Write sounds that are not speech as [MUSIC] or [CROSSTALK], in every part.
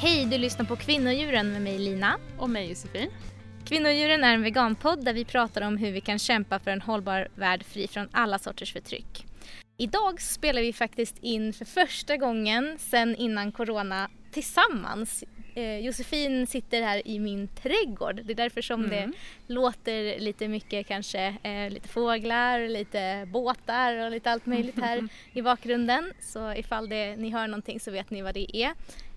Hej, du lyssnar på Kvinnodjuren med mig Lina. Och mig Josefin. Kvinnodjuren är en veganpodd där vi pratar om hur vi kan kämpa för en hållbar värld fri från alla sorters förtryck. Idag spelar vi faktiskt in för första gången sen innan corona tillsammans. Eh, Josefin sitter här i min trädgård. Det är därför som Mm. det låter lite mycket kanske eh, lite fåglar, lite båtar och lite allt möjligt här [LAUGHS] i bakgrunden. Så ifall det, ni hör någonting så vet ni vad det är.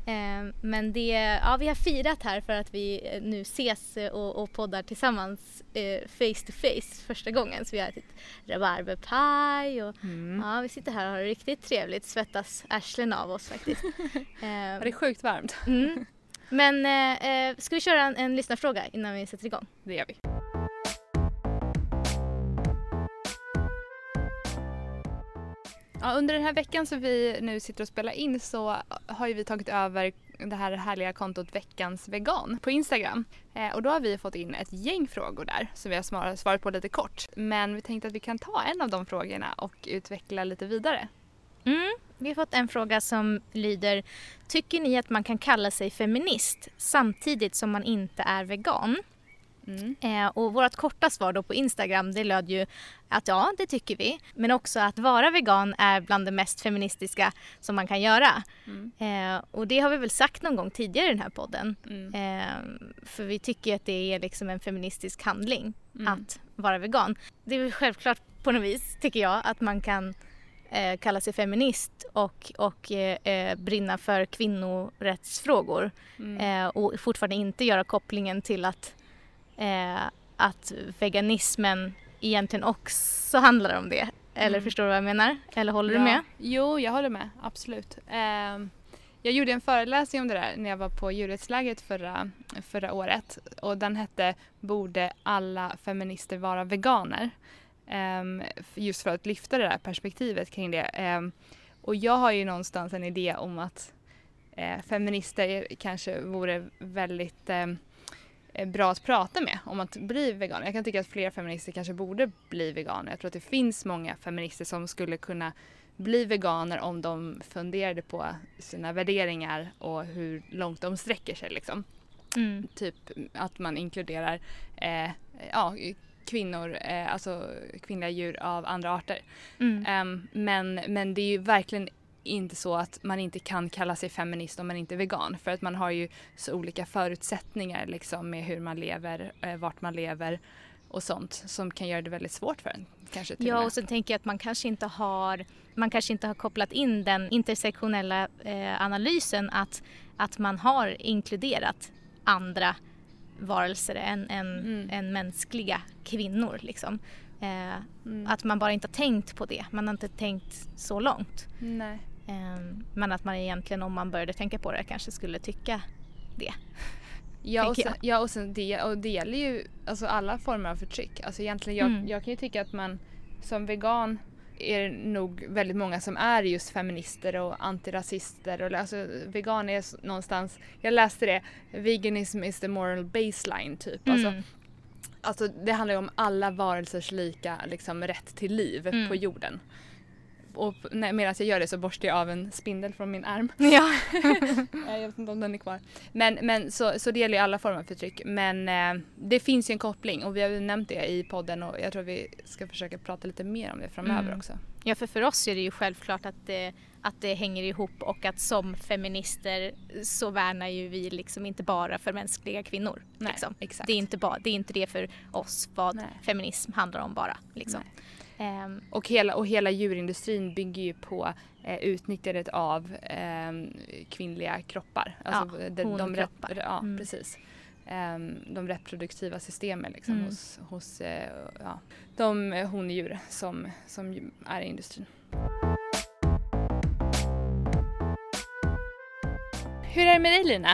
Eh, men det, ja, vi har firat här för att vi eh, nu ses eh, och, och poddar tillsammans eh, face to face första gången. Så vi har ätit rabarberpaj och Mm. ja, vi sitter här och har det riktigt trevligt. Svettas arslen av oss faktiskt. [LAUGHS] Eh, det är sjukt varmt. mm. [LAUGHS] Men eh, ska vi köra en, en lyssnarfråga innan vi sätter igång? Det gör vi. Ja, under den här veckan som vi nu sitter och spelar in så har ju vi tagit över det här härliga kontot Veckans Vegan på Instagram. Eh, och då har vi fått in ett gäng frågor där som vi har svarat på lite kort. Men vi tänkte att vi kan ta en av de frågorna och utveckla lite vidare. Mm. Vi har fått en fråga som lyder Tycker ni att man kan kalla sig feminist samtidigt som man inte är vegan? Mm. Eh, och vårt korta svar då på Instagram det löd ju att ja, det tycker vi. Men också att vara vegan är bland det mest feministiska som man kan göra. Mm. Eh, och det har vi väl sagt någon gång tidigare i den här podden. Mm. Eh, för vi tycker att det är liksom en feministisk handling Mm. att vara vegan. Det är självklart på något vis, tycker jag, att man kan eh, kalla sig feminist och, och eh, eh, brinna för kvinnorättsfrågor Mm. eh, och fortfarande inte göra kopplingen till att, eh, att veganismen egentligen också handlar om det. Eller Mm. förstår du vad jag menar? Eller håller du Ja. med? Jo, jag håller med. Absolut. Ehm, jag gjorde en föreläsning om det där när jag var på djurrättslägret förra, förra året. Och den hette Borde alla feminister vara veganer? F- just för att lyfta det där perspektivet kring det. Ehm, och jag har ju någonstans en idé om att eh, feminister kanske vore väldigt ehm, eh, bra att prata med om att bli vegan. Jag kan tycka att fler feminister kanske borde bli veganer. Jag tror att det finns många feminister som skulle kunna bli veganer om de funderade på sina värderingar och hur långt de sträcker sig. Liksom. Mm. Typ att man inkluderar eh, ja, kvinnor, eh, alltså kvinnliga djur av andra arter. Mm. Ehm, men, men det är ju verkligen inte så att man inte kan kalla sig feminist om man inte är vegan. För att man har ju så olika förutsättningar liksom med hur man lever, eh, vart man lever och sånt som kan göra det väldigt svårt för en. Kanske till och Ja, med. och sen tänker jag att man kanske inte har, man kanske inte har kopplat in den intersektionella eh, analysen att, att man har inkluderat andra varelser än, än, Mm. än mänskliga kvinnor. Liksom. Eh, Mm. Att man bara inte har tänkt på det. Man har inte tänkt så långt. Nej. Eh, men att man egentligen om man började tänka på det kanske skulle tycka det. Ja och, sen, ja, och, sen det, och det gäller ju alltså alla former av förtryck. Alltså egentligen, jag, Mm. jag kan ju tycka att man som vegan är det nog väldigt många som är just feminister och antirasister. Och, alltså, vegan är någonstans, jag läste det, veganism is the moral baseline typ. Alltså, Mm. alltså, det handlar ju om alla varelsers lika liksom, rätt till liv Mm. på jorden. Och medan jag gör det så borstar jag av en spindel från min arm. Ja. [LAUGHS] Jag vet inte om den är kvar. Men, men så, så det gäller ju alla former av förtryck. Men eh, det finns ju en koppling och vi har ju nämnt det i podden och jag tror vi ska försöka prata lite mer om det framöver Mm. också. Ja, för för oss är det ju självklart att det, att det hänger ihop och att som feminister så värnar ju vi liksom inte bara för mänskliga kvinnor. Nej, liksom. exakt. Det, är inte bara, det är inte det för oss vad Nej. feminism handlar om bara. Liksom. Ehm, Och hela, och hela djurindustrin bygger ju på eh, utnyttjandet av eh, kvinnliga kroppar. Alltså Ja, de, de, rep- ja, Mm. precis. Ehm, de reproduktiva systemen liksom, Mm. hos, hos eh, ja, de eh, hondjur som, som är i industrin. Hur är det med dig Lina?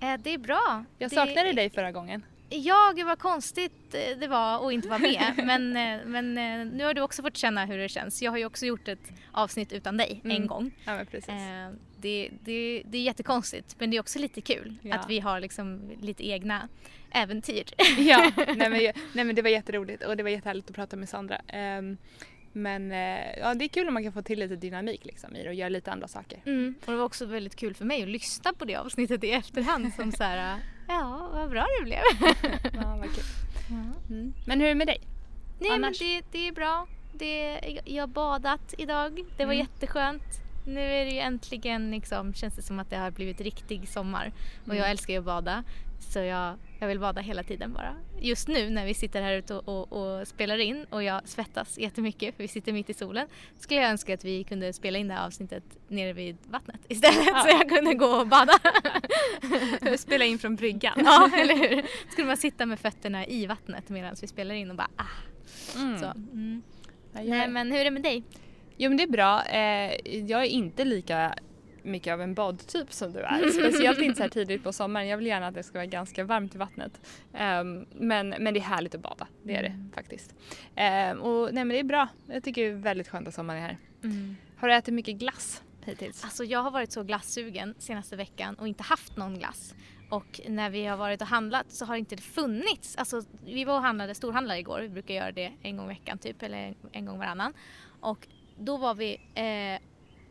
eh, det är bra. Jag det, saknade dig förra gången. Ja, gud vad konstigt eh, det var att inte vara med. [LAUGHS] men eh, men eh, nu har du också fått känna hur det känns. Jag har ju också gjort ett avsnitt utan dig en Mm. gång. Ja men precis. Det, det, det är jättekonstigt men det är också lite kul Ja. att vi har liksom lite egna äventyr. ja, [LAUGHS] nej men, nej men det var jätteroligt och det var jättehärligt att prata med Sandra. Ehm, Men ja, det är kul om man kan få till lite dynamik liksom, i det och göra lite andra saker. Mm. Och det var också väldigt kul för mig att lyssna på det avsnittet i efterhand som så här, ja vad bra det blev. [LAUGHS] ja, vad kul. Mm. Men hur är det med dig? Nej Annars? men det, det är bra. Det, jag har badat idag, det var Mm. jätteskönt. Nu är det ju äntligen liksom, känns det som att det har blivit riktig sommar. Och Mm. jag älskar ju att bada. Så jag, jag vill bada hela tiden bara. Just nu när vi sitter här ute och, och, och spelar in och jag svettas jättemycket för vi sitter mitt i solen. Skulle jag önska att vi kunde spela in det här avsnittet nere vid vattnet istället Ja. så jag kunde gå och bada. Spela in från bryggan. ja, eller hur? Skulle man sitta med fötterna i vattnet medan vi spelar in och bara ah. Mm. Så. Mm. Nej men hur är det med dig? Jo men det är bra. Eh, jag är inte lika mycket av en badtyp som du är. [LAUGHS] Speciellt inte så här tidigt på sommaren. Jag vill gärna att det ska vara ganska varmt i vattnet. Ehm, men, men det är härligt att bada. Det är det Mm. faktiskt. Ehm, och nej men det är bra. Jag tycker det är väldigt skönt att sommaren är här. Har du ätit mycket glass hittills? Alltså jag har varit så glassugen senaste veckan och inte haft någon glass. Och när vi har varit och handlat så har inte det funnits. Alltså vi var och handlade storhandlare igår, vi brukar göra det en gång i veckan typ eller en, en gång varannan. Och då var vi eh,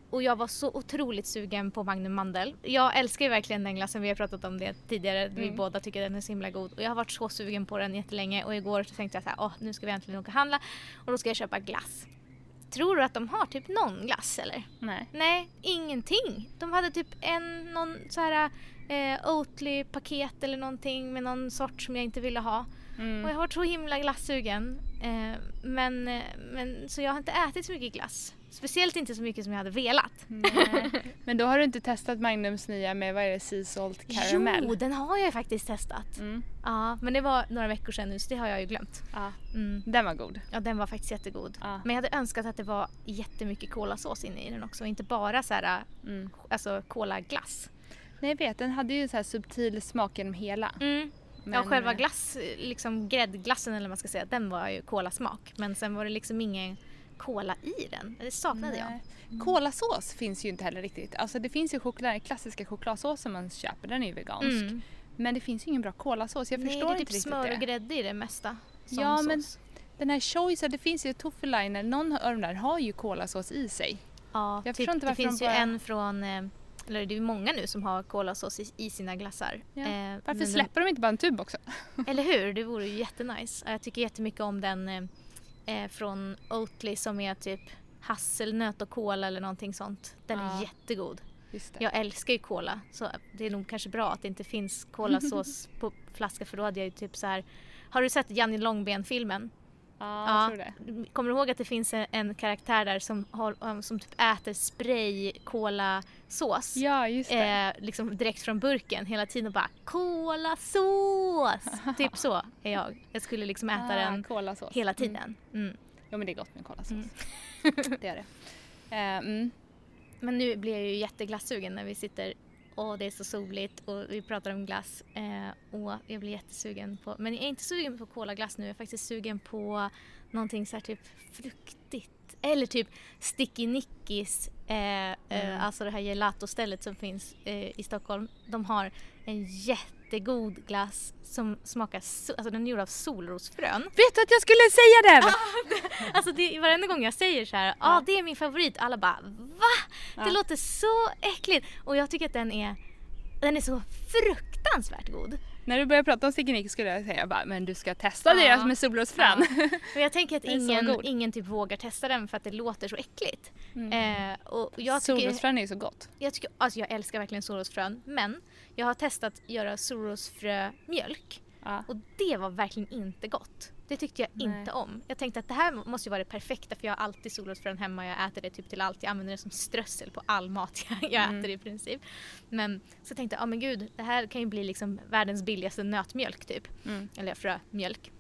och jag var så otroligt sugen på Magnum Mandel. Jag älskar ju verkligen den glassen, vi har pratat om det tidigare. Vi Mm. båda tycker den är så himla god. Och jag har varit så sugen på den jättelänge och igår så tänkte jag så här, åh nu ska vi äntligen åka och handla och då ska jag köpa glass. Tror du att de har typ någon glass eller? Nej. Nej, ingenting. De hade typ en, någon så här eh, Oatly-paket eller någonting med någon sort som jag inte ville ha. Mm. Och jag har varit så himla glassugen. Eh, men, eh, men, så jag har inte ätit så mycket glass. Speciellt inte så mycket som jag hade velat. Nej. Men då har du inte testat Magnums nya med vad är det, Sea Salt Caramel? Jo, den har jag ju faktiskt testat. Mm. Ja, men det var några veckor sedan nu så det har jag ju glömt. Ja, Mm. den var god. Ja, den var faktiskt jättegod. Ja. Men jag hade önskat att det var jättemycket kolasås inne i den också. Inte bara så här, Mm. alltså kolaglass. Nej jag vet, den hade ju så här subtil smak genom hela. Mm. ja, Men, själva eh, glass, liksom gräddglassen eller vad man ska säga, den var ju kolasmak. Men sen var det liksom ingen kola i den. Det saknade jag. Nej. Kolasås finns ju inte heller riktigt. Alltså det finns ju choklad, den klassiska chokladsåsen man köper, den är ju vegansk. Mm. Men det finns ju ingen bra kolasås. Jag Nej, förstår det är inte typ riktigt smör det. och grädde i det mesta. Ja, men sås. Den här choicen, det finns ju Toffelainer, någon av de där har ju kolasås i sig. Ja, jag typ, inte det finns de ju bara- en från, eh, eller det är ju många nu som har kolasås i, i sina glassar. Ja. Eh, Varför men släpper de inte bara en tub också? [LAUGHS] Eller hur, det vore ju jättenice. Jag tycker jättemycket om den eh, från Oatly som är typ hasselnöt och kola eller någonting sånt. Den är Ja. jättegod. Just det. Jag älskar ju cola så det är nog kanske bra att det inte finns kolasås [LAUGHS] på flaska för då hade jag ju typ så här. Har du sett Janne Långben-filmen? Ja, Ja. jag tror det. Kommer du ihåg att det finns en, en karaktär där som, har, um, som typ äter spray kolasås? Ja, just det. Eh, liksom direkt från burken hela tiden och bara kolasås! [LAUGHS] typ så är jag. Jag skulle liksom äta Ah, den kolasås. hela Mm. tiden. Mm. Jo men det är gott med kolasås. Mm. [LAUGHS] det är det. Eh, mm. Men nu blir jag ju jätteglassugen när vi sitter och det är så soligt och vi pratar om glass. Eh, och jag blir jättesugen på, men jag är inte sugen på kolaglass nu, jag är faktiskt sugen på någonting så här typ fruktigt. Eller typ Sticky Nickis, eh, eh, Mm. alltså det här gelatostället som finns eh, i Stockholm. De har en jättegod glass som smakar, so- alltså den är gjord av solrosfrön. Vet du att jag skulle säga det? Alltså det, varenda gång jag säger så här, ja ah, det är min favorit, alla bara VA? Det Ja. låter så äckligt! Och jag tycker att den är, den är så fruktansvärt god. När du började prata om Nicky skulle jag säga bara, men du ska testa Ja. deras med solrosfrön. Men [LAUGHS] jag tänker att ingen, ingen typ vågar testa den för att det låter så äckligt. Mm. Eh, och jag tycker, Solrosfrön är ju så gott. jag, tycker, alltså jag älskar verkligen solrosfrön men jag har testat att göra solrosfrömjölk Ja. och det var verkligen inte gott. Det tyckte jag Nej. inte om. Jag tänkte att det här måste ju vara det perfekta för jag har alltid solrosfrön hemma. Jag äter det typ till allt. Jag använder det som strössel på all mat jag, [LAUGHS] jag Mm. äter i princip. Men så tänkte jag, ja men gud, det här kan ju bli liksom världens billigaste nötmjölk typ. Mm. Eller frömjölk.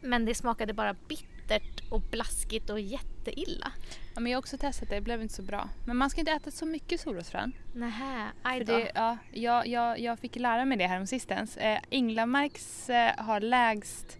Men det smakade bara bittert och blaskigt och jätteilla. Ja, men jag har också testat det, det blev inte så bra. Men man ska inte äta så mycket solrosfrön. Nähä, aj då. det, ja, jag, jag, jag fick lära mig det här om sistens. Eh, Änglamarks eh, har lägst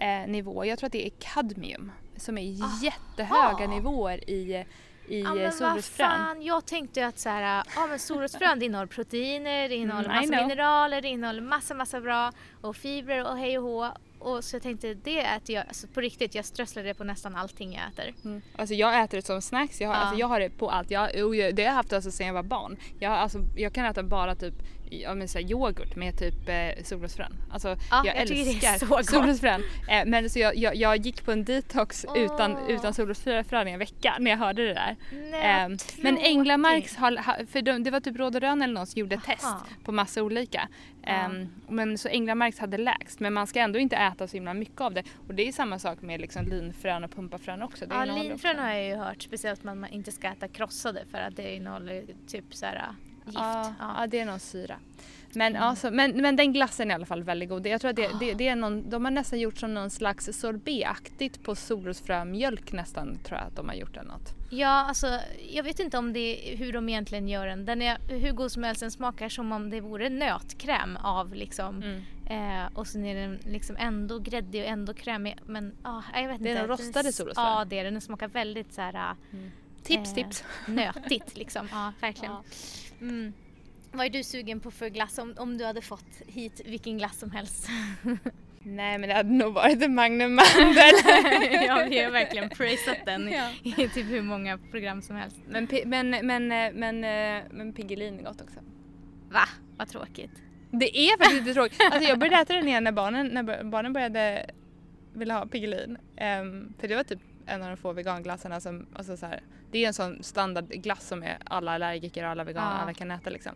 eh, nivå, jag tror att det är kadmium, som är Aha. jättehöga nivåer i, i Ja, eh, men solrosfrön. fan, jag tänkte att så här, ja men solrosfrön innehåller proteiner, det innehåller Mm, massa mineraler, det innehåller massa massa bra och fibrer och hej och hå. och så jag tänkte det äter jag, alltså på riktigt, jag strösslar det på nästan allting jag äter. Mm. Alltså jag äter det som snacks, jag har, Ja. alltså jag har det på allt. Jag, och jag- det har jag haft alltså sedan jag var barn. Jag, alltså, jag kan äta bara typ ja, men så här, yoghurt med typ eh, solrosfrön. Alltså Ja, jag, jag älskar solrosfrön. Eh, men så jag, jag, jag gick på en detox utan, Åh. utan solrosfrön i en vecka när jag hörde det där. Nej, vad men. Änglamarks har, ha- för de, det var typ Råd och Rön eller någon som gjorde ett test Aha. på massa olika. Ehm, men så Änglamarks hade lägst men man ska ändå inte äta så himla mycket av det. Och det är samma sak med liksom linfrön och pumpafrön också. Det Ja, linfrön också- har jag ju hört, speciellt att man inte ska äta krossade för att det innehåller typ så här gift. Ja, Ja. det är någon syra. Men, Mm. alltså, men, men den glassen är i alla fall väldigt god. Jag tror att det, det, det är någon, de har nästan gjort som någon slags sorbetaktigt på solrosfrömjölk nästan tror jag att de har gjort eller något. Ja, alltså jag vet inte om det är hur de egentligen gör den. Den är hur god som helst, den smakar som om det vore nötkräm av liksom. Mm. Eh, och sen är den liksom ändå gräddig och ändå krämig. Men ah, jag vet Det är inte. den rostade Den- solrosfrön. Ja, det är den. Den smakar väldigt så här ah, Tips Eh, tips! nötigt liksom. Ja, verkligen. Ja. Mm. Vad är du sugen på för glass om, om du hade fått hit vilken glass som helst? [LAUGHS] Nej men det hade nog varit en Magnum Mandel. [LAUGHS] ja, vi har verkligen praisat den i, Ja. i typ hur många program som helst. men, men, men, men, eh, men Piggelin är gott också. Va? Vad tråkigt. Det är faktiskt lite tråkigt. Alltså jag började äta den igen när barnen, när barnen började vilja ha Piggelin. Ehm, för det var typ en av de få veganglassarna som, alltså så här, det är en sån standardglass som är alla allergiker och alla veganer, alla kan äta liksom.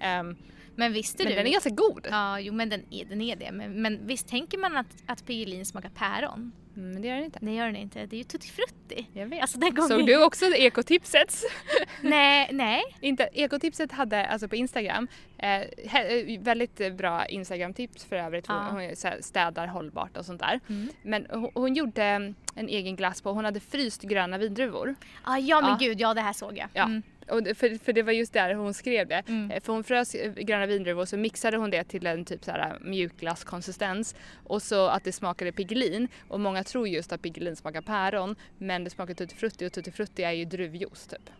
Ehm, Men visste men du? den är ganska god. Ja, jo men den är, den är det. Men, men visst tänker man att, att Piggelin smakar päron? Mm, men det gör den inte. Det gör den inte. Det är ju tutti frutti. Jag vet. Alltså den gången... Såg du också ekotipsets? [LAUGHS] Nej, nej. Inte, ekotipset hade alltså på Instagram, eh, eh, väldigt bra Instagram-tips för övrigt. Hon, hon städar hållbart och sånt där. Mm. Men hon, hon gjorde mm, en egen glass på, hon hade fryst gröna vindruvor. Ah, ja men Ja. gud, ja det här såg jag. Ja. Mm. Och för, för det var just där hon skrev det. Mm. Eh, För hon frös eh, gröna vindruvor och så mixade hon det till en typ så här mjukglasskonsistens och så att det smakade Piggelin och många tror just att Piggelin smakar päron men det smakar tutti frutti och tutti frutti är ju druvjuice typ.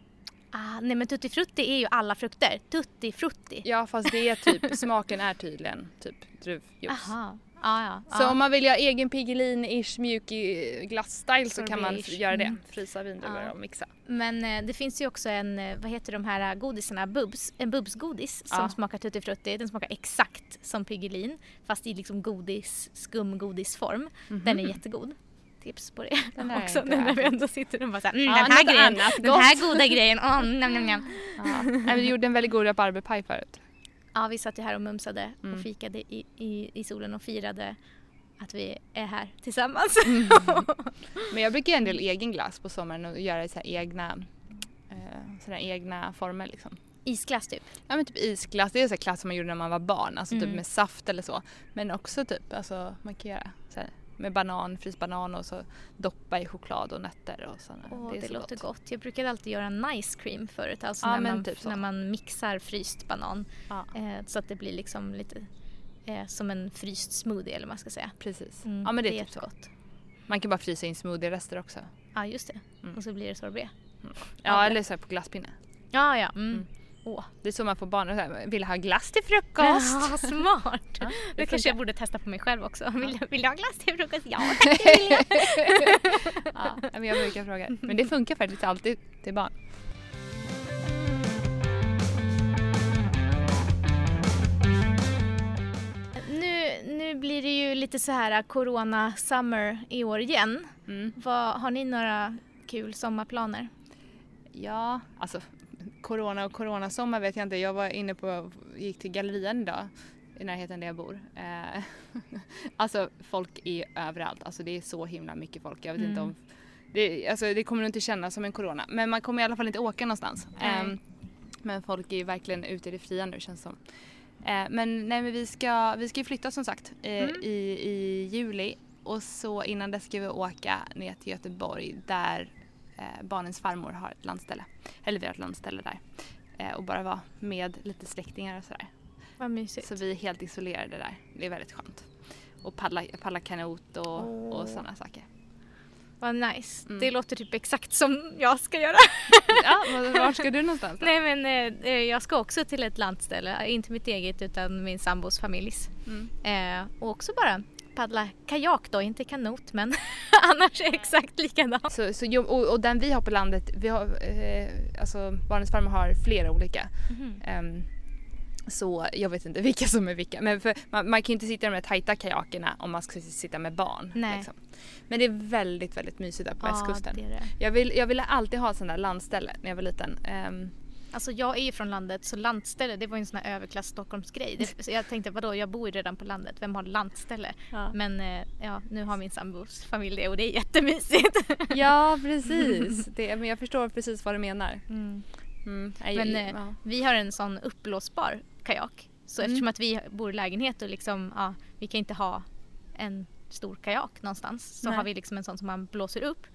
Ah, nej men tutti frutti är ju alla frukter. Tutti frutti. Ja fast det är typ, smaken är tydligen typ druvjuice. Aha. Ah, ja, Så ja. om man vill göra egen Piggelin-ish mjuk i glass-style så kan man göra det. Mm. Frysa vindruvor Ja. och mixa. Men eh, det finns ju också en, eh, vad heter de här godisarna, Bubs, en Bubs-godis som smakar tutti frutti. Den smakar exakt som Piggelin fast i liksom godis, skumgodisform. Den är jättegod. Tips på det. Den jag [LAUGHS] också. Nu när vi ändå sitter och bara såhär, mm, Ja, den här grejen, annat den gott." här goda grejen, oh, njam, njam, njam. Ja. Du gjorde en väldigt god rabarberpaj förut. Ja, vi satt ju här och mumsade Mm. och fikade i, i, i solen och firade att vi är här tillsammans. Mm. [LAUGHS] Men jag brukar göra en del egen glass på sommaren och göra så egna, eh, sådana egna former liksom. Isglass typ. Ja men typ isglass, det är så glass som man gjorde när man var barn, alltså typ Mm. med saft eller så. Men också typ, alltså man kan göra så här, med banan, fryst banan och så doppa i choklad och nötter och sådana. Åh, är det, så låter gott. Jag brukade alltid göra nice cream förut, alltså Ja, när, man, typ så. när man mixar fryst banan Ja, eh, så att det blir liksom lite eh, som en fryst smoothie eller vad man ska säga. precis. Mm, ja men det är, är typ så. jättegott. Man kan bara frysa in smoothie-rester också. Ja, just det. Mm. Och så blir det sorbet. Ja, Ja, eller så här på glasspinne. Ja, ja. Mm. Åh. Det är så man får barnen så här, vill ha glass till frukost. Ja, smart! Ja, det det kanske jag borde testa på mig själv också. Vill, du- vill du ha glass till frukost? Ja [LAUGHS] tack vill jag! ja, men jag brukar fråga. Men det funkar faktiskt alltid till barn. Nu, nu blir det ju lite så här corona summer i år igen. Mm. Vad, har ni några kul sommarplaner? Ja, alltså corona och coronasommar vet jag inte. Jag var inne på, gick till gallerian idag i närheten där jag bor. Eh, [LAUGHS] alltså folk är överallt. Alltså det är så himla mycket folk. Jag vet inte Mm. om det, alltså, det kommer nog inte kännas som en corona. Men man kommer i alla fall inte åka någonstans. Ehm, men folk är ju verkligen ute i det fria nu känns det som. Eh, men nej men vi ska, vi ska flytta som sagt eh, Mm. i, i juli. Och så innan det ska vi åka ner till Göteborg där eh, barnens farmor har ett landställe. Eller vi har ett landställe där. Eh, och bara vara med lite släktingar och sådär. Vad mysigt. Så vi är helt isolerade där. Det är väldigt skönt. Och paddla, paddla kanot och, Åh. och sådana saker. Vad nice. Mm. Det låter typ exakt som jag ska göra. [LAUGHS] Ja, var, var ska du någonstans då? Nej men eh, eh, jag ska också till ett landställe, inte mitt eget utan min sambos familjs. Mm. Eh, och också bara paddla kajak då, inte kanot men [LAUGHS] annars är det exakt likadant. Så, så, och, och den vi har på landet, vi har, eh, alltså Barnens farmar har flera olika. Ehm, så jag vet inte vilka som är vilka. Men för, man, man kan ju inte sitta i de här tajta kajakerna om man ska sitta med barn. Liksom. Men det är väldigt, väldigt mysigt där på västkusten. Ja, det är det. Jag, vill, jag ville alltid ha sånt där landställe när jag var liten. Ehm, Alltså jag är ju från landet så lantställe det var ju en sån här överklass Stockholmsgrej. Så jag tänkte vadå jag bor ju redan på landet, vem har lantställe? Ja. Men eh, ja nu har min sambos familj det och det är jättemysigt. [LAUGHS] ja, precis. Det, men jag förstår precis vad du menar. Mm. Mm. Men eh, ja. vi har en sån uppblåsbar kajak. Så Mm. eftersom att vi bor i lägenhet och liksom, ja, vi kan inte ha en stor kajak någonstans så Nej. har vi liksom en sån som man blåser upp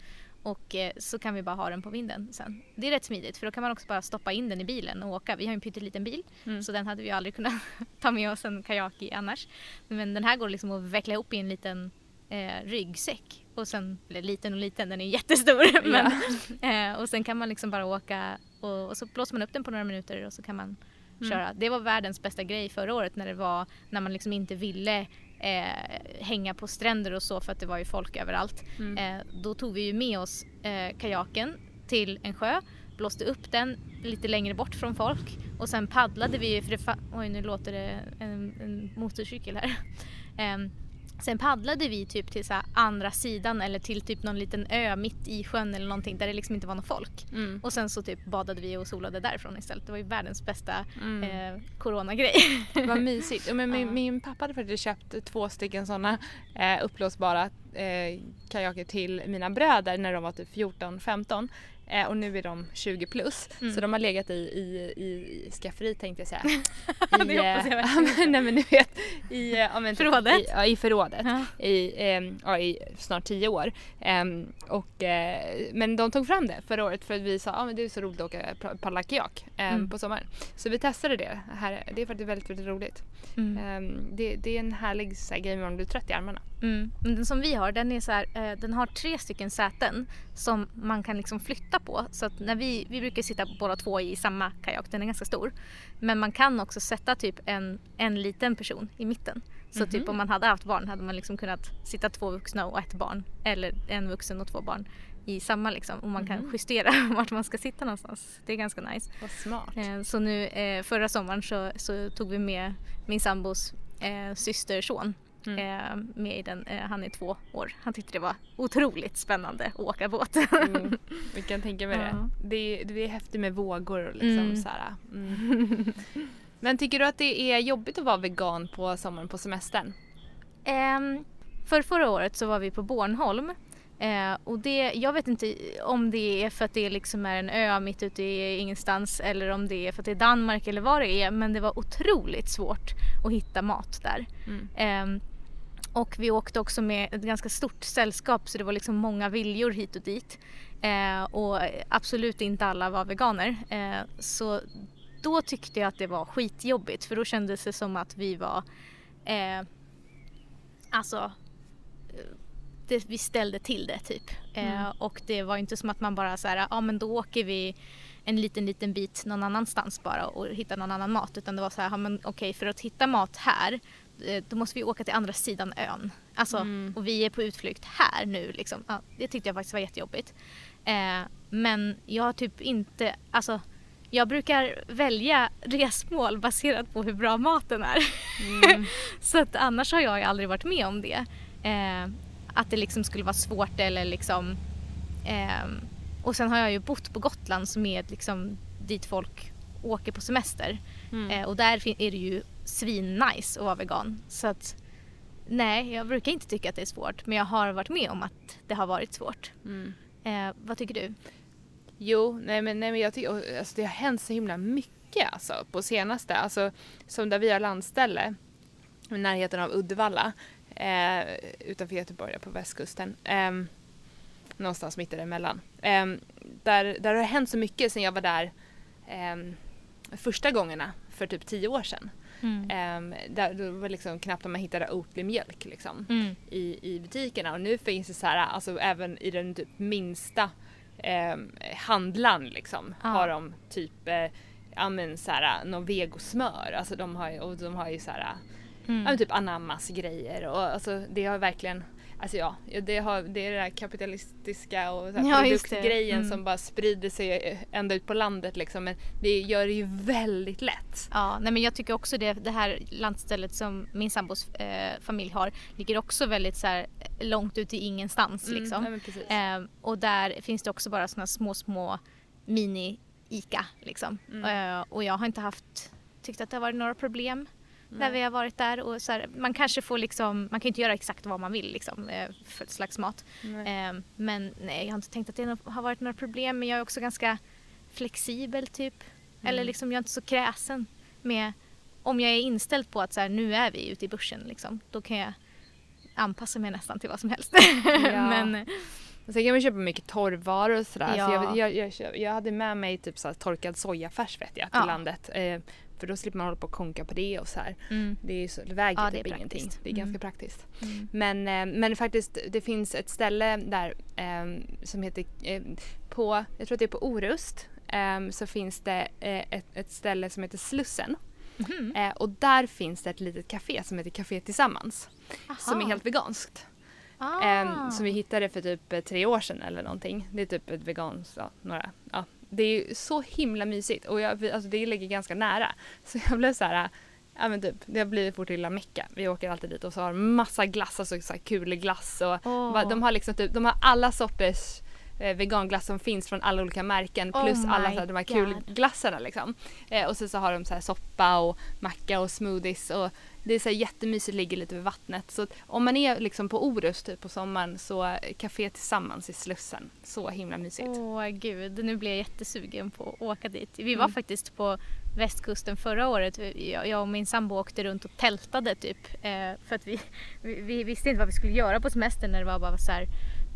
och eh, så kan vi bara ha den på vinden sen. Det är rätt smidigt för då kan man också bara stoppa in den i bilen och åka. Vi har en pytteliten bil Mm. så den hade vi aldrig kunnat [LAUGHS] ta med oss en kajak i annars. Men den här går liksom att veckla ihop i en liten eh, ryggsäck och sen, eller liten och liten, den är jättestor. [LAUGHS] Men, eh, och sen kan man liksom bara åka och, och så blåser man upp den på några minuter och så kan man Mm. köra. Det var världens bästa grej förra året när det var när man liksom inte ville eh, hänga på stränder och så för att det var ju folk överallt. Mm. Eh, då tog vi ju med oss eh, kajaken till en sjö, blåste upp den lite längre bort från folk och sen paddlade vi för det fa- Oj nu låter det en, en motorcykel här. [LAUGHS] Sen paddlade vi typ till så andra sidan eller till typ någon liten ö mitt i sjön eller någonting där det liksom inte var någon folk. Mm. Och sen så typ badade vi och solade därifrån istället. Det var ju världens bästa Mm. eh, coronagrej. Vad [LAUGHS] mysigt. Men min, min pappa hade faktiskt köpt två stycken sådana eh, uppblåsbara eh, kajaker till mina bröder när de var typ 14-15. Eh, och nu är de 20 plus. Mm. Så de har legat i, i, i, i skafferi tänkte jag säga. [LAUGHS] Det I, hoppas jag eh, verkligen. [LAUGHS] Nej men du vet. I, eh, ja, men, typ Förrådet? I, ja, i förrådet. Ja. I, ehm, ja, i snart tio år. Ehm, och, eh, men de tog fram det förra året för att vi sa att ah, men det är så roligt att åka pa- paddla kajak ehm, Mm. på sommaren. Så vi testade det. Här, det är faktiskt väldigt, väldigt roligt. Mm. Ehm, det, det är en härlig så här, grej om man blir trött i armarna. Mm. Men den som vi har, den, är så här, eh, den har tre stycken säten som man kan liksom flytta på. Så när vi, vi brukar sitta båda två i samma kajak, den är ganska stor. Men man kan också sätta typ en, en liten person i mitten. Så Mhm. typ om man hade haft barn hade man liksom kunnat sitta två vuxna och ett barn. Eller en vuxen och två barn i samma liksom. Och man kan Mhm. justera [LAUGHS] vart man ska sitta någonstans. Det är ganska nice. Vad smart. Eh, Så nu eh, förra sommaren så, så tog vi med min sambos eh, systerson Mm. eh, med i den. Eh, han är två år. Han tyckte det var otroligt spännande att åka båt. Mm, vi kan tänka mig Ja. det. Det är, det är häftigt med vågor och liksom Mm. så här. Mm. Men tycker du att det är jobbigt att vara vegan på sommaren på semestern? Ehm, för förra året så var vi på Bornholm. Eh, och det, jag vet inte om det är för att det liksom är en ö mitt ute i ingenstans eller om det är för att det är Danmark eller vad det är. Men det var otroligt svårt att hitta mat där. Mm. Ehm, och vi åkte också med ett ganska stort sällskap så det var liksom många viljor hit och dit. Eh, och absolut inte alla var veganer. Eh, så då tyckte jag att det var skitjobbigt för då kändes det som att vi var eh, Alltså det, vi ställde till det typ. Eh, Mm. och det var inte som att man bara så här, ja ah, men då åker vi en liten liten bit någon annanstans bara och hittar någon annan mat. Utan det var så här, ja men okej för att hitta mat här eh, då måste vi åka till andra sidan ön. Alltså, Mm. och vi är på utflykt här nu liksom. Ja, det tyckte jag faktiskt var jättejobbigt. Eh, men jag har typ inte, alltså jag brukar välja resmål baserat på hur bra maten är. Mm. [LAUGHS] Så att annars har jag ju aldrig varit med om det. Eh, att det liksom skulle vara svårt eller liksom... ehm, och sen har jag ju bott på Gotland som är liksom dit folk åker på semester. Mm. Eh, och där är det ju svin-nice att vara vegan. Så att nej, jag brukar inte tycka att det är svårt. Men jag har varit med om att det har varit svårt. Mm. Eh, vad tycker du? Jo, nej men, nej, men jag tycker alltså, det har hänt så himla mycket alltså, på senaste. Alltså, som där vi har landställe i närheten av Uddevalla eh, utanför Göteborg på västkusten. Eh, någonstans mitt däremellan. Eh, där, där har det hänt så mycket sen jag var där eh, första gångerna för typ tio år sedan. Mm. Eh, där, det var liksom knappt om man hittade Oatly-mjölk liksom Mm. i, i butikerna och nu finns det så här, alltså även i den typ minsta eh, handlaren liksom Ja. har de typ eh, ja men så här någon vegosmör, alltså de har ju, och de har ju så här ja, typ anammas grejer och alltså det har verkligen Alltså ja, det, har, det är det där kapitalistiska och så här Ja, produktgrejen Mm. som bara sprider sig ända ut på landet liksom. Men det gör det ju väldigt lätt. Ja, nej men jag tycker också det, det här landstället som min sambos eh, familj har ligger också väldigt så här, långt ut i ingenstans Mm, liksom. Eh, och där finns det också bara såna små, små mini-ICA liksom. Mm. Eh, och jag har inte haft, tyckt att det har varit några problem när Nej. vi har varit där. Och så här, man kanske får liksom, man kan inte göra exakt vad man vill liksom, eh, för slags mat. Eh, men nej, jag har inte tänkt att det har varit några problem. Men jag är också ganska flexibel typ. Eller Mm. liksom jag är inte så kräsen med om jag är inställd på att så här, nu är vi ute i börsen liksom, då kan jag anpassa mig nästan till vad som helst. Ja. [LAUGHS] men Och sen kan man köpa mycket torrvaror och sådär. Så Ja. jag, jag, jag, köp- jag hade med mig typ så torkad sojafärs vet jag till Ja. landet. Eh, för då slipper man hålla på och konka på det och så här. mm, Det, är så, det väger Ja, det typ är ingenting. Det är Mm. ganska praktiskt. mm. Men, eh, men faktiskt det finns ett ställe där eh, som heter eh, på, jag tror att det är på Orust. Eh, så finns det eh, ett, ett ställe som heter Slussen. Eh, och där finns det ett litet café som heter Café Tillsammans. Som är Aha. helt veganskt. ah. Ehm, som vi hittade för typ tre år sedan eller någonting. Det är typ ett veganskt, ja, några, ja. Det är ju så himla mysigt och jag, vi- alltså det ligger ganska nära. Så jag blev så här, ja men typ, det har blivit vårt lilla mecka. Vi åker alltid dit och så har de massa glass, alltså så här kuleglass och Åh. va- de har liksom typ, de har alla sorters eh, veganglass som finns från alla olika märken Oh plus alla my så här, de här kulglassarna liksom. Eh, och så, så har de så här soppa och macka och smoothies och det är så här jättemysigt, ligger lite vid vattnet. Så om man är liksom på Orust typ på sommaren så Café Tillsammans i Slussen. Så himla mysigt. Åh gud, nu blir jag jättesugen på att åka dit. Vi var Mm. faktiskt på västkusten förra året. Jag jag och min sambo åkte runt och tältade typ. Eh, för att vi, vi, vi visste inte vad vi skulle göra på semestern när det var bara så här.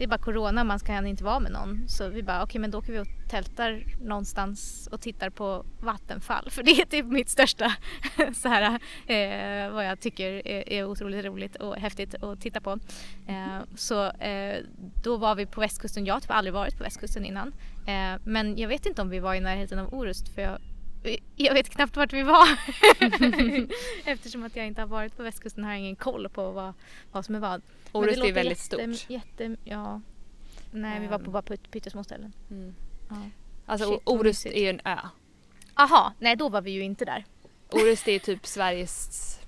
Det är bara corona, man kan inte vara med någon. Så vi bara, okej men då åker vi och tältar någonstans och tittar på vattenfall. För det är typ mitt största, [LAUGHS] så här, eh, vad jag tycker är, är otroligt roligt och häftigt att titta på. Eh, så eh, då var vi på västkusten. Jag har typ aldrig varit på västkusten innan. Eh, men jag vet inte om vi var i närheten av Orust för jag, jag vet knappt vart vi var. [LAUGHS] Eftersom att jag inte har varit på västkusten har jag ingen koll på vad, vad som är vad. Orust är väldigt jätte, stort. Jätte, ja. Nej, vi var på Ehm. bara pytt- pyttesmå ställen. Mm. Ja. Alltså Shit, Orust är ju en ö. Aha, nej då var vi ju inte där. Orust är typ [LAUGHS] Sveriges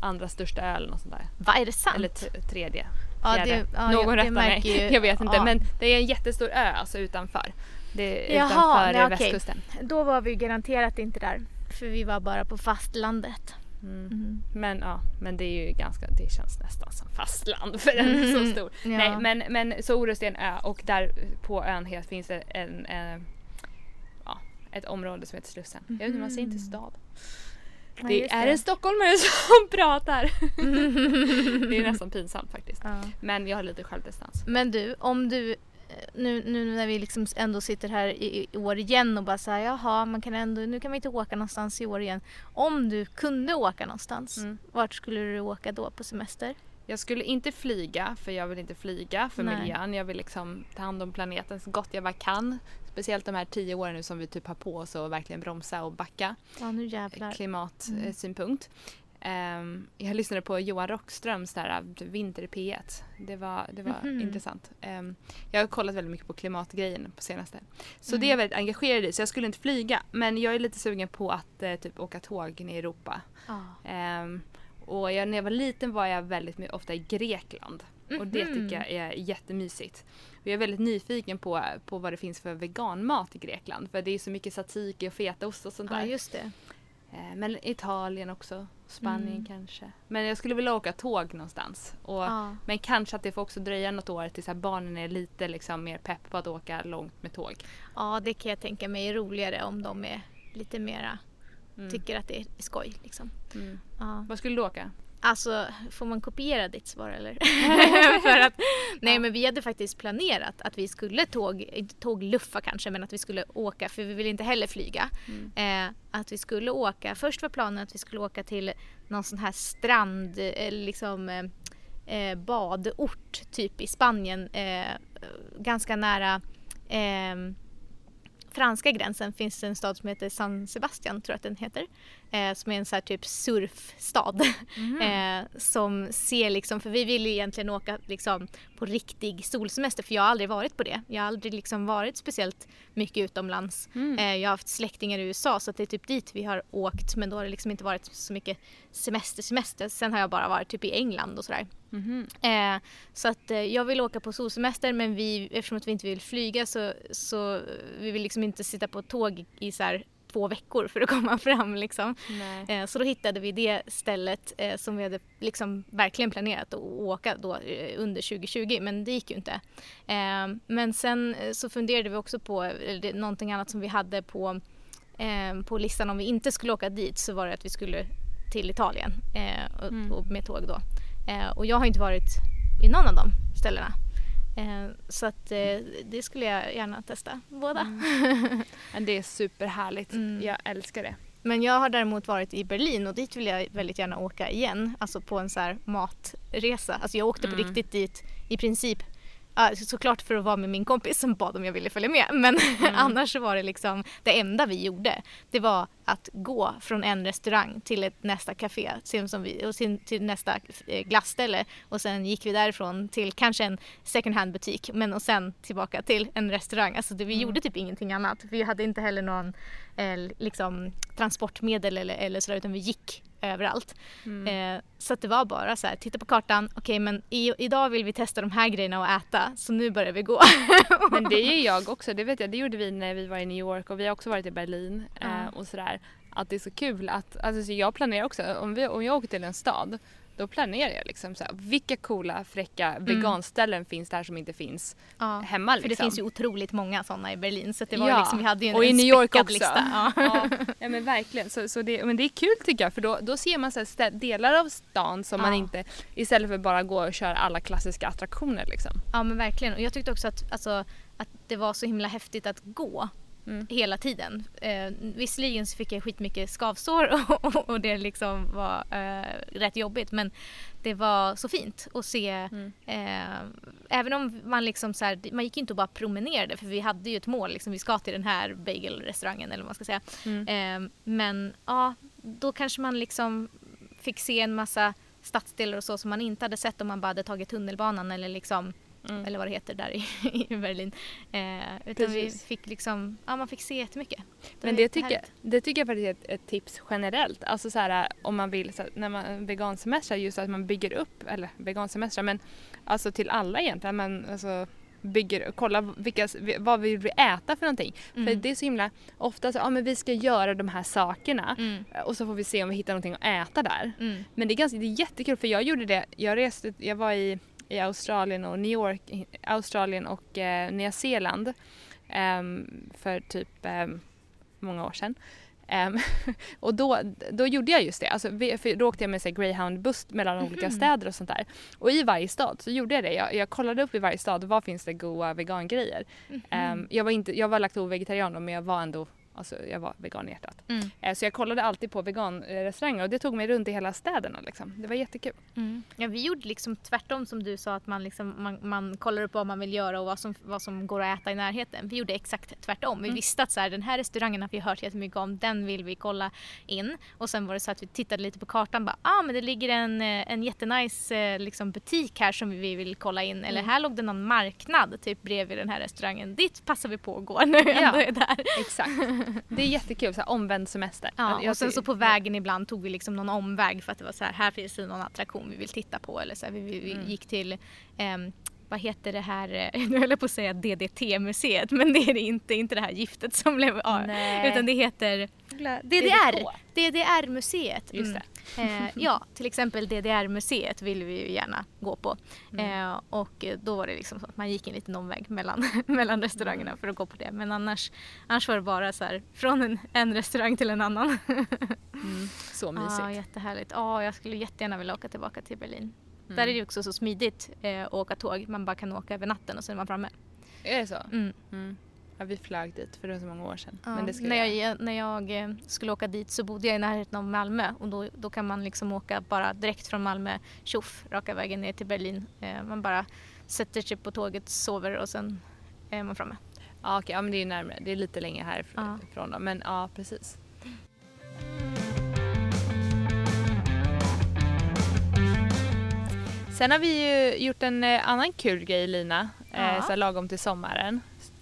andra största ö eller något sånt där. Va, är det sant? Eller tredje. ja, det, ja, Någon jag, rättar mig. ju- [LAUGHS] Jag vet inte ja. men det är en jättestor ö alltså utanför. Det är Jaha, utanför nej, okej. västkusten. Då var vi garanterat inte där. För vi var bara på fastlandet. Mm. Mm. Men ja, men det är ju ganska, det känns nästan som fastland för den är så Mm, stor. ja. Nej men, men så Orust är en ö och där på ön helt finns det en, en, ja, ett område som heter Slussen. Jag vet inte, man säger inte Mhm. stad. Det just är en stockholmare [LAUGHS] som pratar. [LAUGHS] det är nästan pinsamt faktiskt. Ja. Men jag har lite självdistans. Men du, om du nu, nu när vi liksom ändå sitter här i, i år igen och bara säger jaha, man kan ändå, nu kan vi inte åka någonstans i år igen. Om du kunde åka någonstans, Mm. vart skulle du åka då på semester? Jag skulle inte flyga för jag vill inte flyga för Nej. miljön. Jag vill liksom ta hand om planeten så gott jag bara kan. Speciellt de här tio åren nu som vi typ har på oss att verkligen bromsa och backa. Ja, nu jävlar. klimatsynpunkt. Ehm, jag lyssnade på Johan Rockströms där, äh, Vinter i P1. Det var, det var Mhm. intressant. Ehm, jag har kollat väldigt mycket på klimatgrejen på senaste. Så Mm. det är jag väldigt engagerad i så jag skulle inte flyga. Men jag är lite sugen på att eh, typ åka tåg i Europa. Ja. Ehm, och jag, när jag var liten var jag väldigt ofta i Grekland. Och det Mhm. tycker jag är jättemysigt. Och jag är väldigt nyfiken på, på vad det finns för veganmat i Grekland. För det är så mycket tzatziki och fetaost och sånt där. ja, just det. Eh, Men Italien också, Spanien Mm. kanske. Men jag skulle vilja åka tåg någonstans. Och, Ja. Men kanske att det får också dröja något år tills barnen är lite liksom mer pepp på att åka långt med tåg. ja, det kan jag tänka mig är roligare om de är lite mera, Mm. tycker att det är skoj liksom. Mm. Ja. Vad skulle du åka? Alltså, får man kopiera ditt svar eller? [LAUGHS] För att, nej men vi hade faktiskt planerat att vi skulle tåg, inte tågluffa kanske, men att vi skulle åka, för vi vill inte heller flyga. Mm. Eh, att vi skulle åka, först var planen att vi skulle åka till någon sån här strand, eh, liksom eh, eh, badort typ i Spanien, eh, ganska nära, eh, franska gränsen finns en stad som heter San Sebastian, tror jag att den heter. Eh, som är en så här typ surfstad. Mm. eh, som ser liksom, för vi vill ju egentligen åka liksom på riktig solsemester för jag har aldrig varit på det. Jag har aldrig liksom varit speciellt mycket utomlands. Mm. Eh, jag har haft släktingar i USA så det är typ dit vi har åkt men då har det liksom inte varit så mycket semester semester. Sen har jag bara varit typ i England och sådär. Mm. Eh, så att eh, jag vill åka på solsemester men vi, eftersom att vi inte vill flyga så, så vi vill liksom inte sitta på tåg i så här två veckor för att [LAUGHS] komma fram. Liksom. Eh, så då hittade vi det stället eh, som vi hade liksom verkligen planerat att åka då, eh, under 2020 men det gick ju inte. Eh, men sen eh, så funderade vi också på eller, någonting annat som vi hade på, eh, på listan om vi inte skulle åka dit så var det att vi skulle till Italien och, mm. och med tåg då. Och jag har inte varit i någon av de ställena. Eh, så att eh, det skulle jag gärna testa, båda. Mm. [LAUGHS] det är superhärligt, mm. jag älskar det. Men jag har däremot varit i Berlin och dit vill jag väldigt gärna åka igen. Alltså på en så matresa. Alltså jag åkte på mm. riktigt dit i princip såklart för att vara med min kompis som bad om jag ville följa med men [LAUGHS] mm. annars så var det liksom det enda vi gjorde. Det var att gå från en restaurang till ett nästa café som vi, och till nästa eh, glassställe och sen gick vi därifrån till kanske en second hand butik men och sen tillbaka till en restaurang. Alltså det, vi mm. gjorde typ ingenting annat. Vi hade inte heller någon liksom, transportmedel eller, eller sådär utan vi gick överallt. Mm. Eh, så att det var bara så här, titta på kartan, okej okay, men i, idag vill vi testa de här grejerna och äta så nu börjar vi gå. [LAUGHS] men det är jag också, det vet jag, det gjorde vi när vi var i New York och vi har också varit i Berlin mm. eh, och sådär. Att det är så kul att, alltså jag planerar också, om, vi, om jag åker till en stad då planerar jag liksom så här, vilka coola fräcka mm. veganställen finns där som inte finns ja, hemma. Liksom. För det liksom? finns ju otroligt många sådana i Berlin så det var ja. liksom, vi hade ju en, och i New York också. Lista. Ja. ja. [LAUGHS] ja. men verkligen, så, så det, men det är kul tycker jag för då, då ser man så här, delar av stan som man inte, istället för bara gå och köra alla klassiska attraktioner liksom. Ja men verkligen och jag tyckte också att, alltså, att det var så himla häftigt att gå Mm. hela tiden. Eh, visserligen så fick jag skitmycket skavsår [LAUGHS] och, och det liksom var eh, rätt jobbigt men det var så fint att se. Mm. Eh, även om man liksom så här, man gick inte och bara promenerade för vi hade ju ett mål, liksom, vi ska till den här bagelrestaurangen eller vad man ska säga. Mm. Eh, men ja, då kanske man liksom fick se en massa stadsdelar och så som man inte hade sett om man bara hade tagit tunnelbanan eller liksom Mm. Eller vad det heter där i, [LAUGHS] i Berlin. Eh, utan vi fick liksom, ja man fick se jättemycket. Det Men det tycker, det tycker jag faktiskt är ett, ett tips generellt. Alltså så här, om man vill, så här, när man vegansemestrar, just att man bygger upp, eller vegansemestrar, men alltså till alla egentligen, men alltså bygger, kolla vilka, vad vi vill äta för någonting. Mm. För det är så himla ofta så, ja men vi ska göra de här sakerna mm. och så får vi se om vi hittar någonting att äta där. Mm. Men det är ganska, det är jättekul för jag gjorde det, jag reste, jag var i i Australien och New York, Australien och eh, Nya Zeeland eh, för typ eh, många år sedan. Um, [LAUGHS] och då, då gjorde jag just det. Alltså, för då åkte jag med greyhound-buss mellan mm -hmm. olika städer och sånt där. Och i varje stad så gjorde jag det. Jag, jag kollade upp i varje stad, vad finns det goda vegangrejer? Mm -hmm. jag var, inte, jag var lakto-vegetarian men jag var ändå Alltså jag var vegan i hjärtat. Mm. Eh, så jag kollade alltid på veganrestauranger och det tog mig runt i hela städerna. Liksom. Det var jättekul. Mm. Ja, vi gjorde liksom tvärtom som du sa att man, liksom, man, man kollar upp vad man vill göra och vad som, vad som går att äta i närheten. Vi gjorde exakt tvärtom. Vi mm. visste att så här, den här restaurangen har vi hört jättemycket om, den vill vi kolla in. Och sen var det så att vi tittade lite på kartan bara, ah men det ligger en, eh, en jättenice eh, liksom, butik här som vi vill kolla in. Eller mm. här låg det någon marknad typ bredvid den här restaurangen. Dit passar vi på att gå [LAUGHS] vi ja, ändå är där. Exakt. Det är jättekul, så här, omvänd semester. Ja, jag och sen så på vägen ibland tog vi liksom någon omväg för att det var så här, här finns det någon attraktion vi vill titta på eller så här, vi, vi, mm. gick till um, vad heter det här, [LAUGHS] nu höll jag på att säga DDT-museet men det är det inte, inte det här giftet som blev av. Utan det heter DDR, DDR-museet. Mm. Eh, [LAUGHS] ja, till exempel DDR-museet vill vi ju gärna gå på. Mm. Eh, och då var det liksom så att man gick en liten omväg mellan, [LAUGHS] mellan restaurangerna för att gå på det. Men annars, annars var det bara så här från en, en restaurang till en annan. [LAUGHS] mm. Så mysigt. Ja, jättehärligt. Ja, jag skulle jättegärna vilja åka tillbaka till Berlin. Mm. Där är det också så smidigt eh, att åka tåg. Man bara kan åka över natten och sen är man framme. Är det så? Ja, vi flög dit för det var så många år sedan. Ja, Men det när, jag, när jag eh, skulle åka dit så bodde jag i närheten av Malmö och då, då kan man liksom åka bara direkt från Malmö, tjoff, raka vägen ner till Berlin. Eh, man bara sätter sig på tåget, sover och sen är man framme. Ja okej, ja, men det är närmare. Det är lite längre härifrån Ja. då. Men ja precis. Sen har vi ju gjort en eh, annan kul grej Lina, Ja. så lagom till sommaren.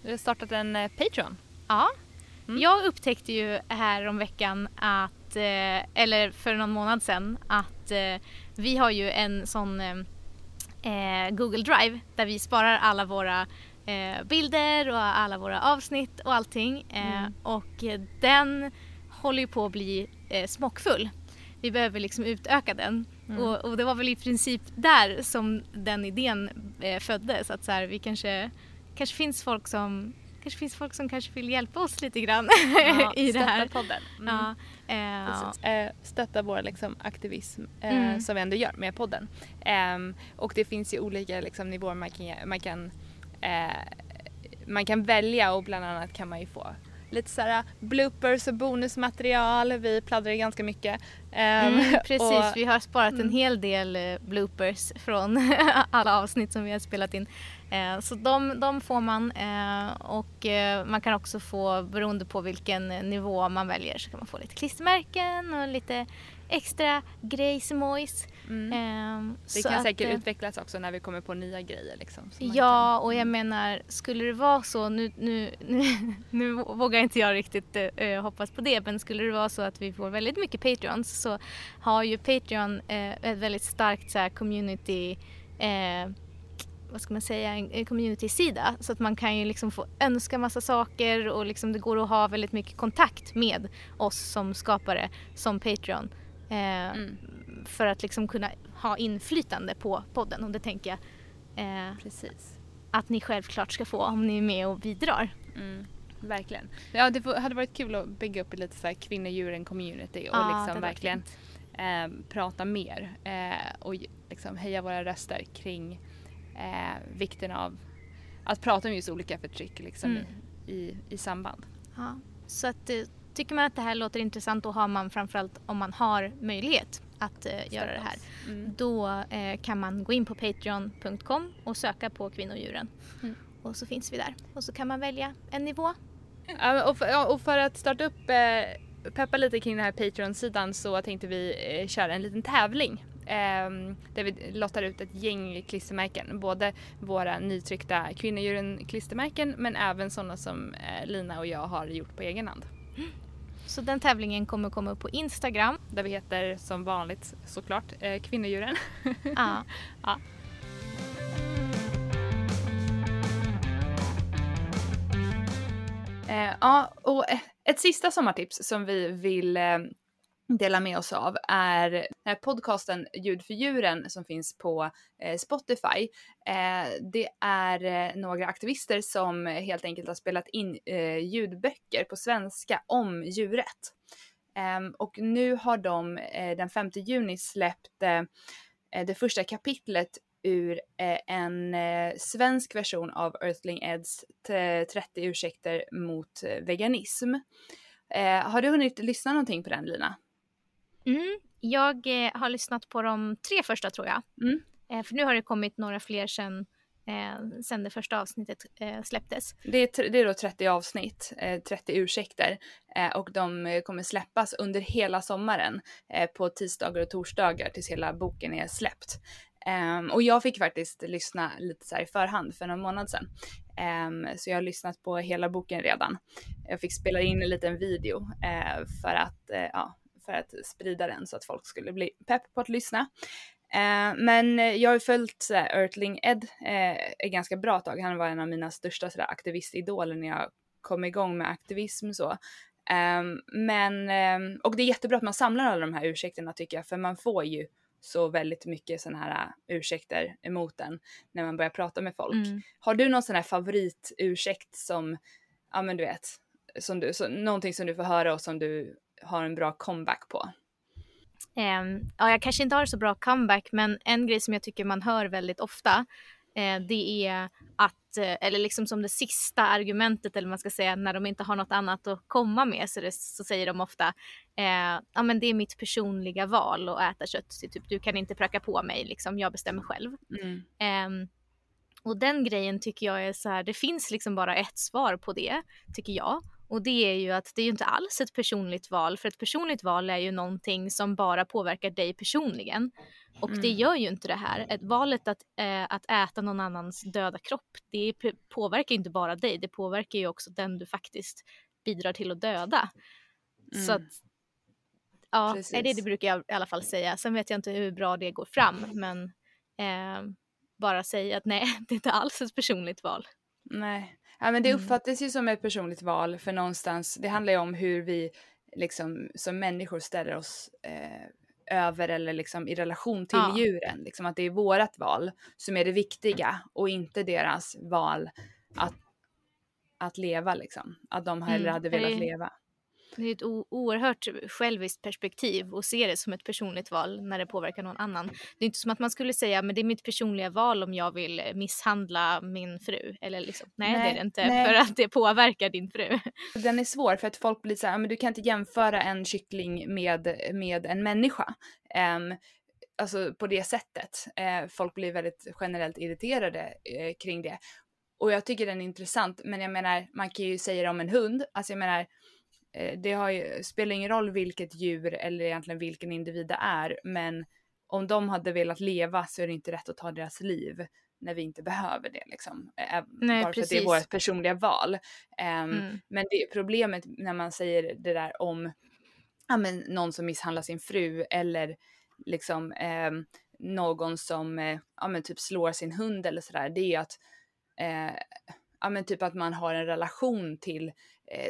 Vi har startat en eh, Patreon. Ja. Mm. Jag upptäckte ju här om veckan att, eh, eller för någon månad sedan, att eh, vi har ju en sån Google Drive där vi sparar alla våra bilder och alla våra avsnitt och allting. Mm. Och den håller ju på att bli smockfull. Vi behöver liksom utöka den. Mm. Och, och det var väl i princip där som den idén föddes. Att så här, vi kanske, kanske finns folk som kanske finns folk som kanske vill hjälpa oss lite grann [LAUGHS] Ja, [LAUGHS] i det stötta här. podden. Mm. Ja, eh, Precis. Eh, stötta vår liksom, aktivism eh, Mm. som vi ändå gör med podden. Ehm, och det finns ju olika liksom, nivåer man kan, man kan, eh, man kan välja och bland annat kan man ju få lite såhär bloopers och bonusmaterial. Vi pladdrar ganska mycket. Ehm, Mm, precis, och- vi har sparat en Mm. hel del eh, bloopers [LAUGHS] från alla avsnitt som vi har spelat in. Eh, så de, de får man eh, och man kan också få, beroende på vilken nivå man väljer, så kan man få lite klistermärken och lite extra grejsimojs. mm. Eh, det kan att, säkert eh, utvecklas också när vi kommer på nya grejer. Liksom, Ja, kan- och jag Mm. menar, skulle det vara så, nu, nu, nu, [LAUGHS] nu vågar inte jag riktigt eh, hoppas på det, men skulle det vara så att vi får väldigt mycket Patreons så har ju Patreon eh, ett väldigt starkt så här, community eh, vad ska man säga, en community-sida. Så att man kan ju liksom få önska massa saker och liksom det går att ha väldigt mycket kontakt med oss som skapare, som Patreon. Eh, Mm. För att liksom kunna ha inflytande på podden och det tänker jag eh, Precis. att ni självklart ska få om ni är med och bidrar. Mm, verkligen. Ja, det hade varit kul att bygga upp lite så här kvinnodjuren community och Ja, liksom verkligen eh, prata mer eh, och liksom höja våra röster kring eh, vikten av att prata om just olika förtryck liksom, Mm. i, i, i samband. Ja. Så att, tycker man att det här låter intressant då har man framförallt om man har möjlighet att eh, göra det här. Mm. Då eh, kan man gå in på patreon.com och söka på kvinnodjuren. Mm. Och så finns vi där. Och så kan man välja en nivå. Ja, och, för, och för att starta upp, eh, peppa lite kring den här Patreon-sidan så tänkte vi eh, köra en liten tävling. ehm, där vi lottar ut ett gäng klistermärken. Både våra nytryckta kvinnodjuren klistermärken men även sådana som eh, Lina och jag har gjort på egen hand. Så den tävlingen kommer komma upp på Instagram. Där vi heter som vanligt såklart eh, kvinnodjuren. [LAUGHS] Ja. [LAUGHS] Ja. Eh, ja, och ett sista sommartips som vi vill eh, dela med oss av är den här podcasten Ljud för djuren som finns på eh, Spotify. Eh, det är eh, några aktivister som helt enkelt har spelat in ljudböcker på svenska om djurrätt. Ehm, och nu har de den 5 juni släppt det första kapitlet ur en svensk version av Earthling Eds 30 ursäkter mot veganism. Har du hunnit lyssna någonting på den Lina? Mm. Jag eh, har lyssnat på de tre första tror jag. Mm. Eh, för nu har det kommit några fler sen, eh, sen det första avsnittet eh, släpptes. Det är, det är då 30 avsnitt, eh, 30 ursäkter eh, och de eh, kommer släppas under hela sommaren eh, på tisdagar och torsdagar tills hela boken är släppt. Ehm, och jag fick faktiskt lyssna lite så här i förhand för någon månad sedan. Ehm, så jag har lyssnat på hela boken redan. Jag fick spela in en liten video eh, för, att, eh, ja, för att sprida den så att folk skulle bli pepp på att lyssna. Eh, men eh, jag har ju följt så här, Earthling Ed eh, ett ganska bra tag. Han var en av mina största så där, aktivistidoler när jag kom igång med aktivism så. Ehm, men, ehm, och det är jättebra att man samlar alla de här ursäkterna tycker jag, för man får ju så väldigt mycket sådana här äh, ursäkter emot den när man börjar prata med folk. Mm. Har du någon sån här favoritursäkt som, ja men du vet, som du, så, någonting som du får höra och som du har en bra comeback på? Ehm, ja, jag kanske inte har så bra comeback men en grej som jag tycker man hör väldigt ofta eh, det är att, eh, eller liksom som det sista argumentet eller man ska säga när de inte har något annat att komma med så, det, så säger de ofta eh, ja men det är mitt personliga val att äta kött. Så typ, du kan inte pracka på mig liksom, jag bestämmer själv. Mm. Ehm, Och den grejen tycker jag är så här, det finns liksom bara ett svar på det, tycker jag. Och det är ju att det är ju inte alls ett personligt val, för ett personligt val är ju någonting som bara påverkar dig personligen. Och mm. det gör ju inte det här. Ett valet att, äh, att äta någon annans döda kropp, det påverkar inte bara dig, det påverkar ju också den du faktiskt bidrar till att döda. Mm. Så att, ja, Precis. det, det brukar jag i alla fall säga. Sen vet jag inte hur bra det går fram, men eh, bara säga att nej, [LAUGHS] det är inte alls ett personligt val. Nej, ja, men det mm. uppfattas ju som ett personligt val för någonstans, det handlar ju om hur vi liksom som människor ställer oss eh, över eller liksom i relation till ja. djuren. Liksom att det är vårat val som är det viktiga och inte deras val att, att leva liksom. Att de hellre mm. hade velat leva det är ett oerhört själviskt perspektiv och se det som ett personligt val när det påverkar någon annan. Det är inte som att man skulle säga men det är mitt personliga val om jag vill misshandla min fru. Eller liksom, nej, nej det är det inte nej. för att det påverkar din fru. [LAUGHS] Den är svår för att folk blir så här, men du kan inte jämföra en kyckling med, med en människa. Um, alltså på det sättet. Uh, folk blir väldigt generellt irriterade uh, kring det. Och jag tycker den är intressant, men jag menar, man kan ju säga det om en hund. Alltså jag menar, Eh, det har ju, spelar ingen roll vilket djur eller egentligen vilken individ det är, men om de hade velat leva så är det inte rätt att ta deras liv när vi inte behöver det liksom. Nej, bara för att det är vårt personliga val. Um, mm. Men det är problemet när man säger det där om ja, men, någon som misshandlar sin fru eller liksom um, någon som uh, ja, men, typ slår sin hund eller sådär. Det är att uh, ja, men typ att man har en relation till Eh,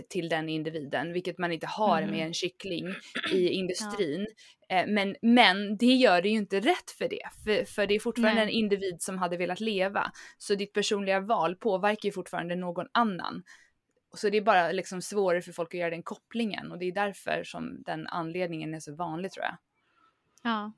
till den individen, vilket man inte har mm. med en kyckling i [CLEARS THROAT] industrin. Ja. Eh, men, men det gör det ju inte rätt för det, för, för det är fortfarande Nej. en individ som hade velat leva. Så ditt personliga val påverkar ju fortfarande någon annan. Så det är bara liksom svårare för folk att göra den kopplingen och det är därför som den anledningen är så vanlig tror jag. Ja.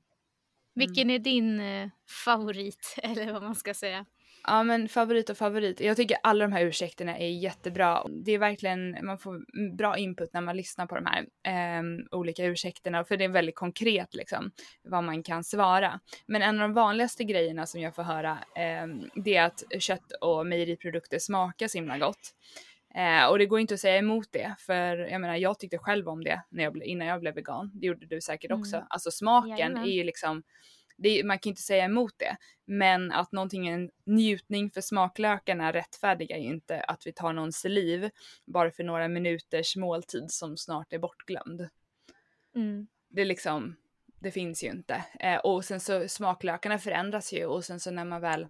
Vilken mm. är din eh, favorit, [LAUGHS] eller vad man ska säga? Ja men favorit och favorit. Jag tycker alla de här ursäkterna är jättebra. Det är verkligen, man får bra input när man lyssnar på de här eh, olika ursäkterna för det är väldigt konkret liksom vad man kan svara. Men en av de vanligaste grejerna som jag får höra eh, det är att kött och mejeriprodukter smakar så himla gott. Eh, och det går inte att säga emot det, för jag menar jag tyckte själv om det när jag, innan jag blev vegan. Det gjorde du säkert också. Mm. Alltså smaken Jajamän. är ju liksom det, man kan inte säga emot det. Men att någonting är en njutning för smaklökarna rättfärdigar ju inte att vi tar någons liv bara för några minuters måltid som snart är bortglömd. Mm. Det är liksom, det finns ju inte. Eh, och sen så smaklökarna förändras ju och sen så när man väl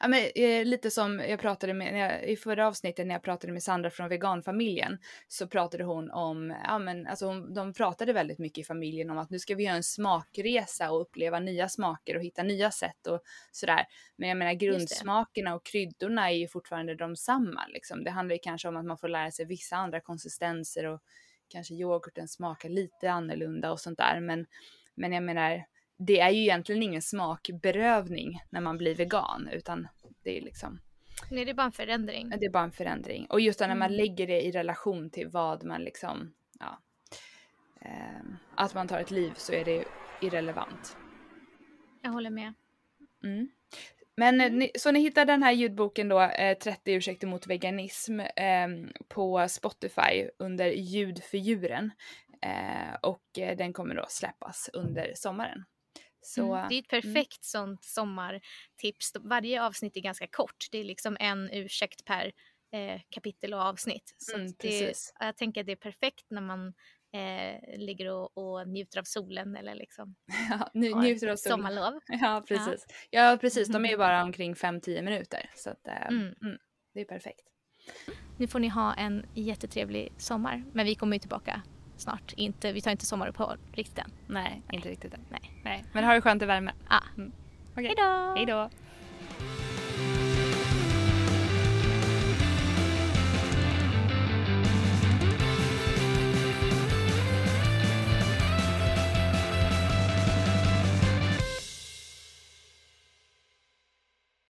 Ja, men, eh, lite som jag pratade med, jag, i förra avsnittet när jag pratade med Sandra från veganfamiljen så pratade hon om, ja men alltså hon, de pratade väldigt mycket i familjen om att nu ska vi göra en smakresa och uppleva nya smaker och hitta nya sätt och sådär. Men jag menar grundsmakerna och kryddorna är ju fortfarande de samma liksom. Det handlar ju kanske om att man får lära sig vissa andra konsistenser och kanske yoghurten smakar lite annorlunda och sånt där men, men jag menar det är ju egentligen ingen smakberövning när man blir vegan utan det är liksom Nej det är bara en förändring. Det är bara en förändring. Och just när mm. man lägger det i relation till vad man liksom, ja. Eh, att man tar ett liv så är det irrelevant. Jag håller med. Mm. Men mm. ni, så ni hittar den här ljudboken då, eh, 30 ursäkter mot veganism, eh, på Spotify under ljud för djuren. Eh, och eh, den kommer då släppas under sommaren. Så, mm, det är ett mm. perfekt sånt sommartips. Varje avsnitt är ganska kort. Det är liksom en ursäkt per eh, kapitel och avsnitt. Så mm, det, jag tänker att det är perfekt när man eh, ligger och, och, njuter av solen eller liksom [LAUGHS] ja, njuter av solen. sommarlov. [LAUGHS] Ja precis. Ja. ja precis, de är ju [LAUGHS] bara omkring 5-10 minuter. Så att, eh, mm. mm. det är perfekt. Nu får ni ha en jättetrevlig sommar. Men vi kommer ju tillbaka snart. Inte, vi tar inte sommaruppehåll riktigt än. Nej, Nej. inte riktigt än. Nej. Nej. Men ha det skönt i värmen. Ja. Mm. Okay. Hej då!